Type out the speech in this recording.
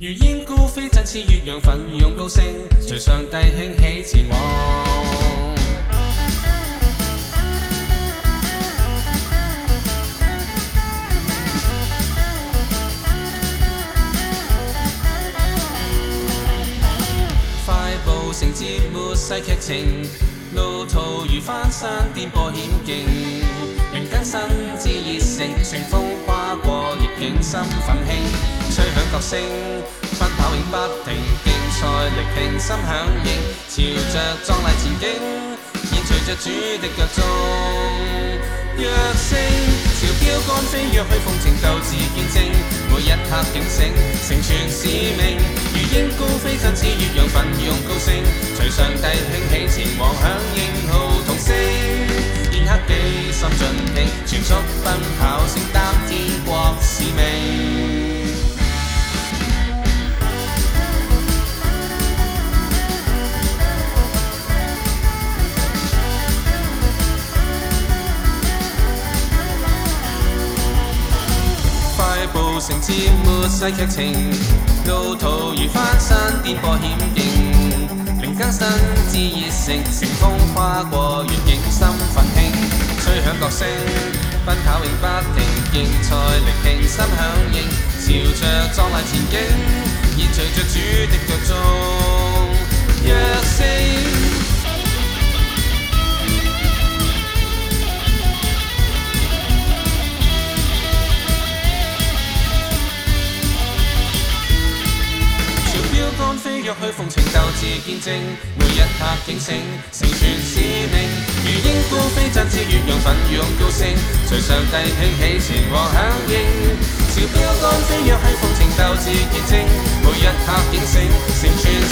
如烟孤飞，振翅越洋，奋勇高升，随上帝兴起前往。快步承接末世剧情，路途如翻山颠簸险境，人间身至热诚，乘风跨过逆境，心奋兴。角聲，奔跑永不停，競賽力拼心響應，朝着壯麗前景，延隨着主的腳蹤。躍升，朝標杆飛躍去奉程鬥志見證，每一刻警醒，成全使命。如鷹高飛振翅，越洋奮勇高升，隨上帝興起前往響應號同聲。刻機心盡興，全速奔跑，承擔天國使命。路程渐末世剧情，路途如翻山颠簸险境，灵更新至热诚，乘风跨过月影心奋兴，吹响角声，奔跑永不停，竞赛力拼，心响应，朝着壮丽前进。若去奉情，斗志坚贞，每一刻警醒，成全使命。如鹰孤飞，振翅岳扬奋勇高升。随上帝兴起，前往响应。小标竿飞，若去奉情，斗志坚贞，每一刻警醒，成全。